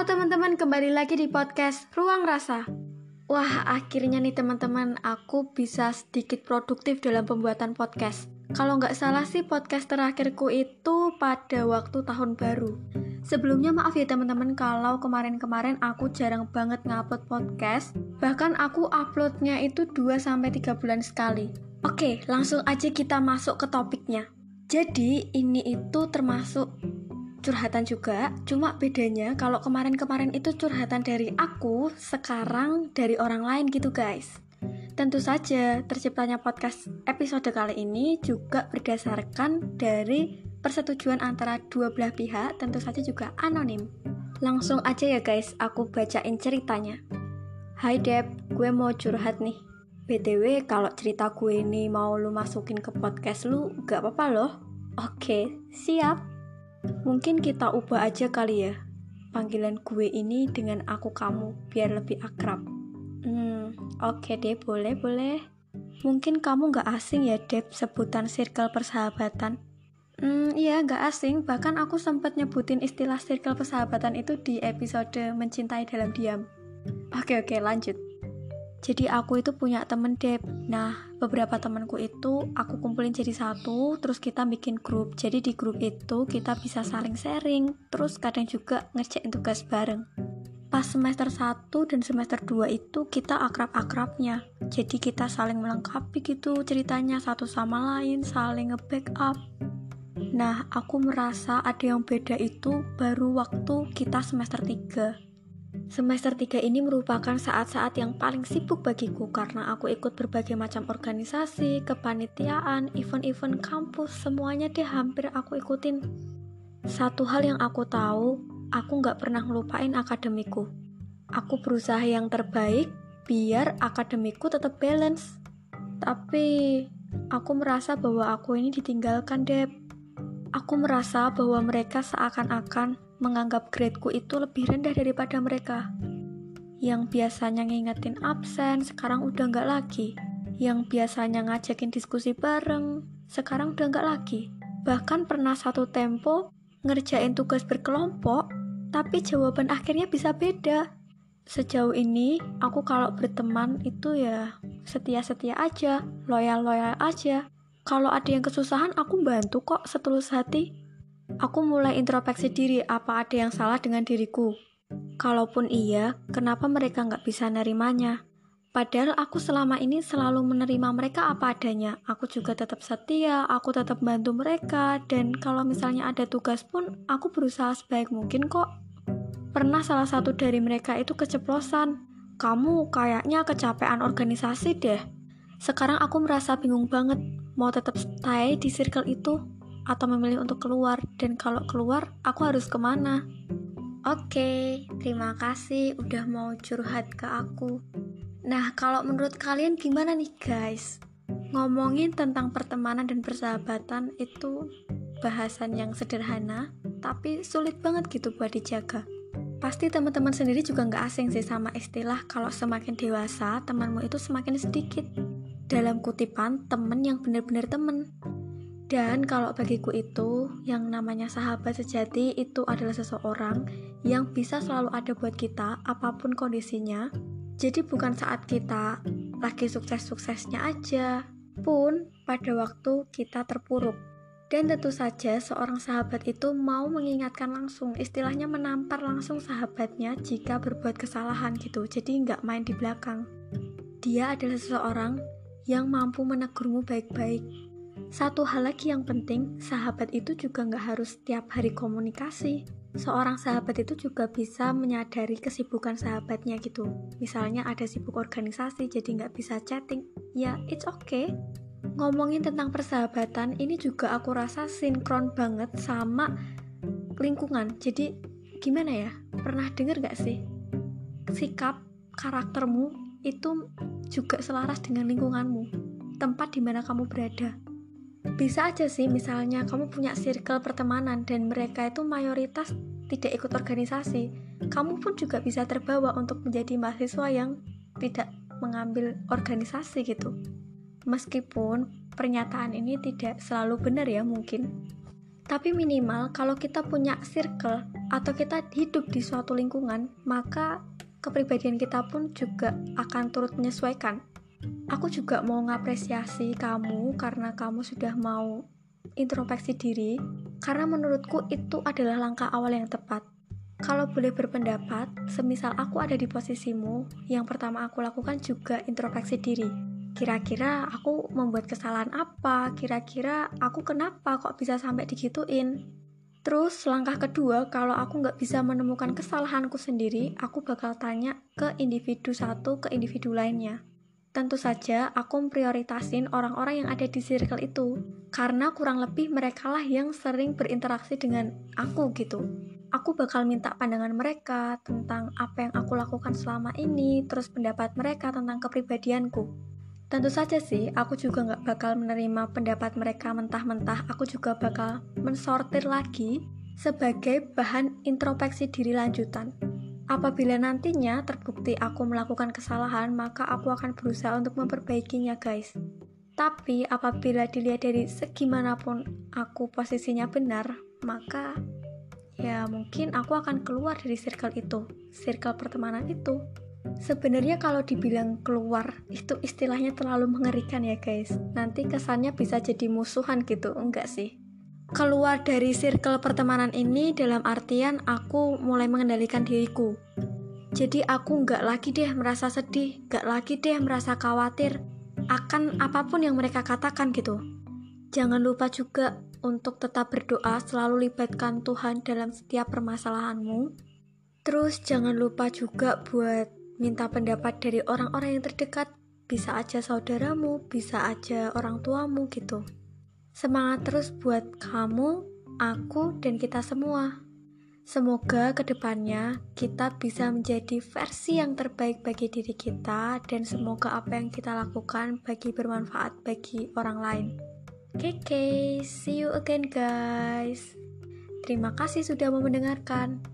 Halo teman-teman, kembali lagi di podcast Ruang Rasa. Wah, akhirnya nih teman-teman, aku bisa sedikit produktif dalam pembuatan podcast. Kalau nggak salah sih podcast terakhirku itu pada waktu tahun baru. Sebelumnya maaf ya teman-teman kalau kemarin-kemarin aku jarang banget ngupload podcast. Bahkan aku uploadnya itu 2-3 bulan sekali. Oke, langsung aja kita masuk ke topiknya. Jadi ini itu termasuk curhatan juga, cuma bedanya kalau kemarin-kemarin itu curhatan dari aku, sekarang dari orang lain gitu guys. Tentu saja, terciptanya podcast episode kali ini juga berdasarkan dari persetujuan antara dua belah pihak, tentu saja juga anonim. Langsung aja ya guys, aku bacain ceritanya. Hai Deb, gue mau curhat nih. BTW, kalau cerita gue ini mau lu masukin ke podcast lu, gak apa-apa loh. Oke, siap. Mungkin kita ubah aja kali ya panggilan gue ini dengan aku kamu biar lebih akrab. Hmm, oke okay deh, boleh boleh. Mungkin kamu gak asing ya Deb sebutan circle persahabatan. Hmm, iya gak asing, bahkan aku sempat nyebutin istilah circle persahabatan itu di episode Mencintai Dalam Diam. Oke oke lanjut. Jadi aku itu punya temen Deb. Nah, beberapa temanku itu aku kumpulin jadi satu, terus kita bikin grup. Jadi di grup itu kita bisa saling sharing, terus kadang juga ngerjain tugas bareng. Pas semester 1 dan semester 2 itu kita akrab-akrabnya. Jadi kita saling melengkapi gitu ceritanya satu sama lain, saling nge-backup. Nah, aku merasa ada yang beda itu baru waktu kita semester 3 Semester 3 ini merupakan saat-saat yang paling sibuk bagiku karena aku ikut berbagai macam organisasi, kepanitiaan, event-event kampus, semuanya deh hampir aku ikutin. Satu hal yang aku tahu, aku nggak pernah ngelupain akademiku. Aku berusaha yang terbaik biar akademiku tetap balance. Tapi, aku merasa bahwa aku ini ditinggalkan, Deb. Aku merasa bahwa mereka seakan-akan menganggap gradeku itu lebih rendah daripada mereka. Yang biasanya ngingetin absen, sekarang udah nggak lagi. Yang biasanya ngajakin diskusi bareng, sekarang udah nggak lagi. Bahkan pernah satu tempo ngerjain tugas berkelompok, tapi jawaban akhirnya bisa beda. Sejauh ini, aku kalau berteman itu ya setia-setia aja, loyal-loyal aja. Kalau ada yang kesusahan, aku bantu kok setulus hati. Aku mulai introspeksi diri apa ada yang salah dengan diriku. Kalaupun iya, kenapa mereka nggak bisa nerimanya? Padahal aku selama ini selalu menerima mereka apa adanya. Aku juga tetap setia, aku tetap bantu mereka, dan kalau misalnya ada tugas pun, aku berusaha sebaik mungkin kok. Pernah salah satu dari mereka itu keceplosan. Kamu kayaknya kecapean organisasi deh. Sekarang aku merasa bingung banget, mau tetap stay di circle itu atau memilih untuk keluar dan kalau keluar aku harus ke mana Oke, terima kasih udah mau curhat ke aku. Nah, kalau menurut kalian gimana nih guys? Ngomongin tentang pertemanan dan persahabatan itu bahasan yang sederhana, tapi sulit banget gitu buat dijaga. Pasti teman-teman sendiri juga nggak asing sih sama istilah kalau semakin dewasa, temanmu itu semakin sedikit. Dalam kutipan, temen yang benar-benar temen. Dan kalau bagiku itu, yang namanya sahabat sejati itu adalah seseorang yang bisa selalu ada buat kita apa pun kondisinya. Jadi bukan saat kita lagi sukses-suksesnya aja, pun pada waktu kita terpuruk. Dan tentu saja seorang sahabat itu mau mengingatkan langsung, istilahnya menampar langsung sahabatnya jika berbuat kesalahan gitu, jadi nggak main di belakang. Dia adalah seseorang yang mampu menegurmu baik-baik, satu hal lagi yang penting, sahabat itu juga nggak harus setiap hari komunikasi. Seorang sahabat itu juga bisa menyadari kesibukan sahabatnya gitu. Misalnya ada sibuk organisasi jadi nggak bisa chatting. Ya, it's okay. Ngomongin tentang persahabatan, ini juga aku rasa sinkron banget sama lingkungan. Jadi gimana ya? Pernah denger gak sih? Sikap, karaktermu itu juga selaras dengan lingkunganmu. Tempat di mana kamu berada bisa aja sih misalnya kamu punya circle pertemanan dan mereka itu mayoritas tidak ikut organisasi kamu pun juga bisa terbawa untuk menjadi mahasiswa yang tidak mengambil organisasi gitu meskipun pernyataan ini tidak selalu benar ya mungkin tapi minimal kalau kita punya circle atau kita hidup di suatu lingkungan, maka kepribadian kita pun juga akan turut menyesuaikan. Aku juga mau ngapresiasi kamu karena kamu sudah mau introspeksi diri, karena menurutku itu adalah langkah awal yang tepat. Kalau boleh berpendapat, semisal aku ada di posisimu, yang pertama aku lakukan juga introspeksi diri. Kira-kira aku membuat kesalahan apa? Kira-kira aku kenapa kok bisa sampai digituin? Terus langkah kedua, kalau aku nggak bisa menemukan kesalahanku sendiri, aku bakal tanya ke individu satu ke individu lainnya. Tentu saja aku memprioritasin orang-orang yang ada di circle itu, karena kurang lebih mereka lah yang sering berinteraksi dengan aku gitu. Aku bakal minta pandangan mereka tentang apa yang aku lakukan selama ini, terus pendapat mereka tentang kepribadianku. Tentu saja sih, aku juga nggak bakal menerima pendapat mereka mentah-mentah. Aku juga bakal mensortir lagi sebagai bahan introspeksi diri lanjutan. Apabila nantinya terbukti aku melakukan kesalahan, maka aku akan berusaha untuk memperbaikinya, guys. Tapi apabila dilihat dari segimanapun aku posisinya benar, maka ya mungkin aku akan keluar dari circle itu, circle pertemanan itu. Sebenarnya kalau dibilang keluar itu istilahnya terlalu mengerikan ya guys. Nanti kesannya bisa jadi musuhan gitu, enggak sih? Keluar dari circle pertemanan ini dalam artian aku mulai mengendalikan diriku. Jadi aku nggak lagi deh merasa sedih, nggak lagi deh merasa khawatir akan apa pun yang mereka katakan gitu. Jangan lupa juga untuk tetap berdoa, selalu libatkan Tuhan dalam setiap permasalahanmu. Terus jangan lupa juga buat minta pendapat dari orang-orang yang terdekat, bisa aja saudaramu, bisa aja orang tuamu gitu. Semangat terus buat kamu, aku, dan kita semua. Semoga ke depannya kita bisa menjadi versi yang terbaik bagi diri kita dan semoga apa yang kita lakukan bagi bermanfaat bagi orang lain. Oke, okay, see you again guys. Terima kasih sudah mau mendengarkan.